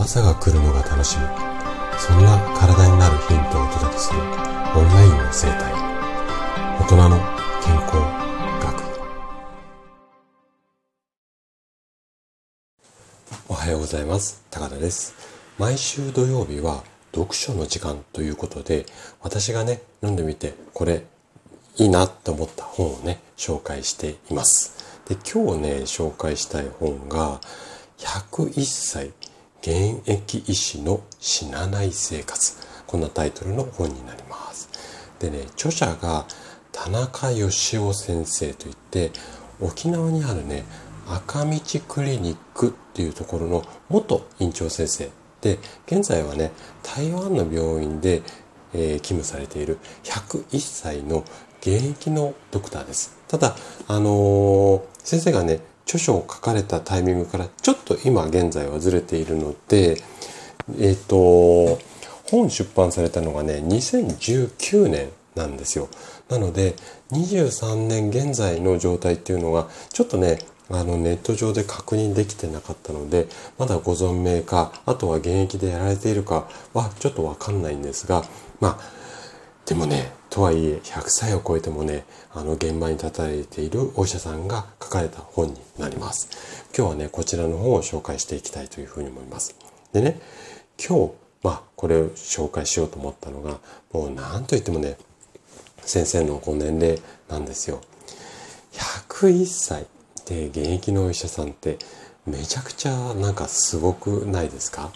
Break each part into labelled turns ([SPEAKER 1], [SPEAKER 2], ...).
[SPEAKER 1] 朝が来るのが楽しみ。そんな体になるヒントをお届けするオンラインの生態。大人の健康学。おはようございます。高田です。毎週土曜日は読書の時間ということで私がね読んでみてこれいいなと思った本をね紹介しています。で今日ね紹介したい本が101歳。現役医師の死なない生活。こんなタイトルの本になります。でね著者が田中義雄先生といって沖縄にあるね赤道クリニックっていうところの元院長先生で現在はね台湾の病院で、えー、勤務されている101歳の現役のドクターです。ただあのー、先生がね著書を書かれたタイミングからちょっと今現在はずれているので、えっ、ー、と、本出版されたのがね、2019年なんですよ。なので、23年現在の状態っていうのが、ちょっとね、あのネット上で確認できてなかったので、まだご存命か、あとは現役でやられているかはちょっとわかんないんですが、まあ、でもね、とはいえ100歳を超えてもね、あの現場に立たれているお医者さんが書かれた本になります。今日はね、こちらの本を紹介していきたいというふうに思います。でね、今日、まあ、これを紹介しようと思ったのが、もう何と言ってもね、先生のご年齢なんですよ。101歳で現役のお医者さんってめちゃくちゃなんかすごくないですか？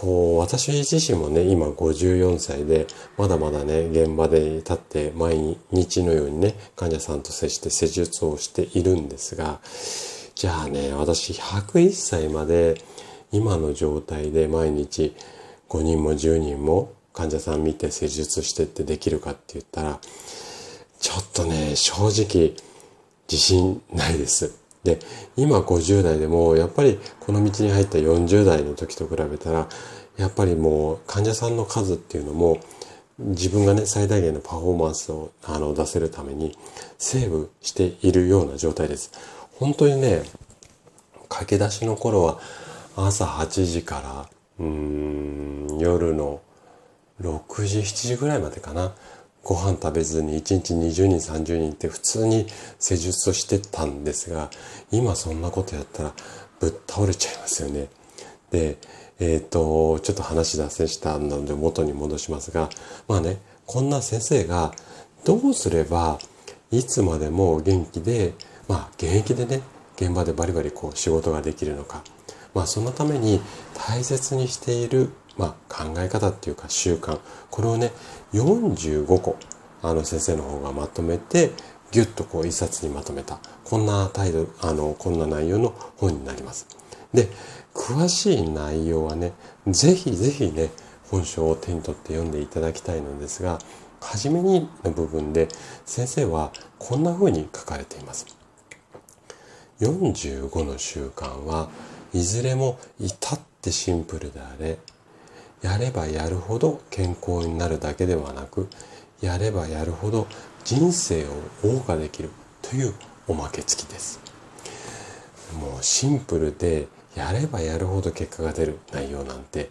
[SPEAKER 1] こう、私自身もね、今54歳で、まだまだね、現場で立って毎日のようにね、患者さんと接して施術をしているんですが、じゃあね、私101歳まで今の状態で毎日5人も10人も患者さん見て施術してってできるかって言ったら、ちょっとね、正直自信ないです。で、今50代でも、やっぱりこの道に入った40代の時と比べたら、やっぱりもう患者さんの数っていうのも、自分がね、最大限のパフォーマンスをあの出せるためにセーブしているような状態です。本当にね、駆け出しの頃は朝8時から、うん、夜の6時、7時ぐらいまでかな。ご飯食べずに1日20人30人って普通に施術をしてたんですが今そんなことやったらぶっ倒れちゃいますよね。でえっ、とちょっと話脱線したので元に戻しますがまあねこんな先生がどうすればいつまでも元気でまあ現役でね現場でバリバリこう仕事ができるのかまあそのために大切にしているまあ、考え方っていうか習慣これをね45個あの先生の方がまとめてギュッとこう一冊にまとめたこんな態度あのこんな内容の本になります。で詳しい内容はねぜひぜひね本書を手に取って読んでいただきたいのですが初めにの部分で先生はこんな風に書かれています。45の習慣はいずれも至ってシンプルであれやればやるほど健康になるだけではなくやればやるほど人生を謳歌できるというおまけ付きです。もうシンプルでやればやるほど結果が出る内容なんて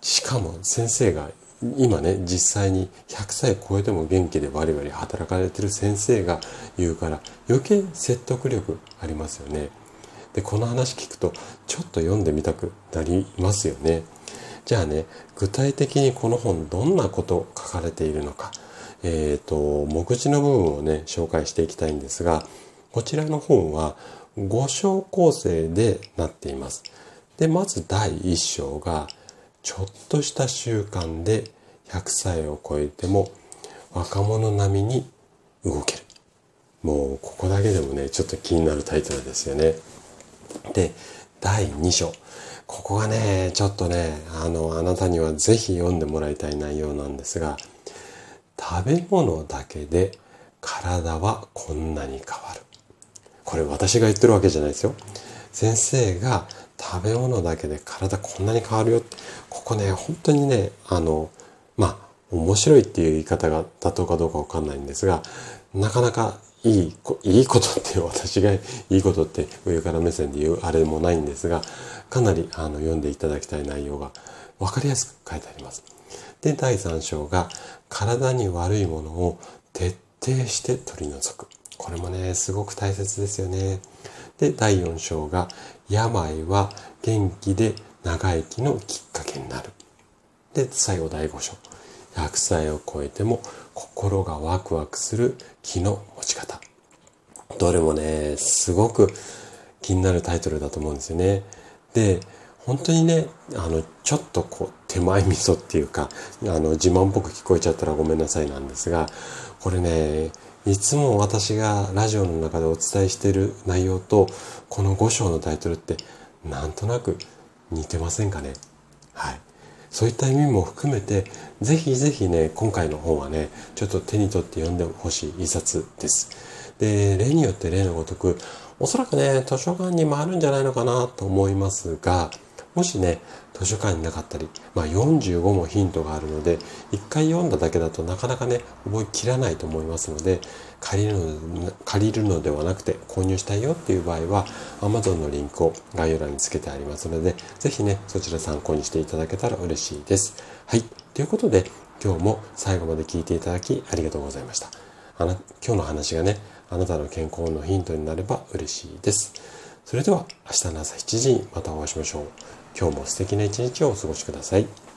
[SPEAKER 1] しかも先生が今ね実際に100歳超えても元気でバリバリ働かれてる先生が言うから余計説得力ありますよね。でこの話聞くとちょっと読んでみたくなりますよね。じゃあね、具体的にこの本どんなこと書かれているのか、えっ、ー、と、目次の部分をね、紹介していきたいんですが、こちらの本は5章構成でなっています。で、まず第1章が、ちょっとした習慣で100歳を超えても若者並みに動ける。もうここだけでもね、ちょっと気になるタイトルですよね。で、第2章。ここがね、ちょっとね、あの、あなたにはぜひ読んでもらいたい内容なんですが、食べ物だけで体はこんなに変わる。これ私が言ってるわけじゃないですよ。先生が食べ物だけで体こんなに変わるよって、ここね、本当にね、あの、まあ、面白いっていう言い方が妥当かどうかわかんないんですが、なかなかいい、いいことって私がいいことって上から目線で言うあれもないんですが、かなりあの読んでいただきたい内容が分かりやすく書いてあります。で、第3章が体に悪いものを徹底して取り除く。これもね、すごく大切ですよね。で、第4章が病は元気で長生きのきっかけになる。で、最後第5章。100歳を超えても心がワクワクする気の持ち方。どれもね、すごく気になるタイトルだと思うんですよね。で、本当にね、あの、ちょっとこう、手前味噌っていうか、あの、自慢っぽく聞こえちゃったらごめんなさいなんですが、これね、いつも私がラジオの中でお伝えしている内容と、この5章のタイトルって、なんとなく似てませんかね？はい。そういった意味も含めて、ぜひぜひね、今回の本はね、ちょっと手に取って読んでほしい一冊です。で、例によって例のごとく、おそらくね、図書館にもあるんじゃないのかなと思いますが、もしね、図書館になかったり、まあ45もヒントがあるので、一回読んだだけだとなかなかね、覚えきらないと思いますので、借りるの借りるのではなくて購入したいよっていう場合は Amazon のリンクを概要欄につけてありますので、ぜひね、そちら参考にしていただけたら嬉しいです。はい。ということで、今日も最後まで聞いていただきありがとうございました。あな今日の話がね、あなたの健康のヒントになれば嬉しいです。それでは明日の朝7時にまたお会いしましょう。今日も素敵な一日をお過ごしください。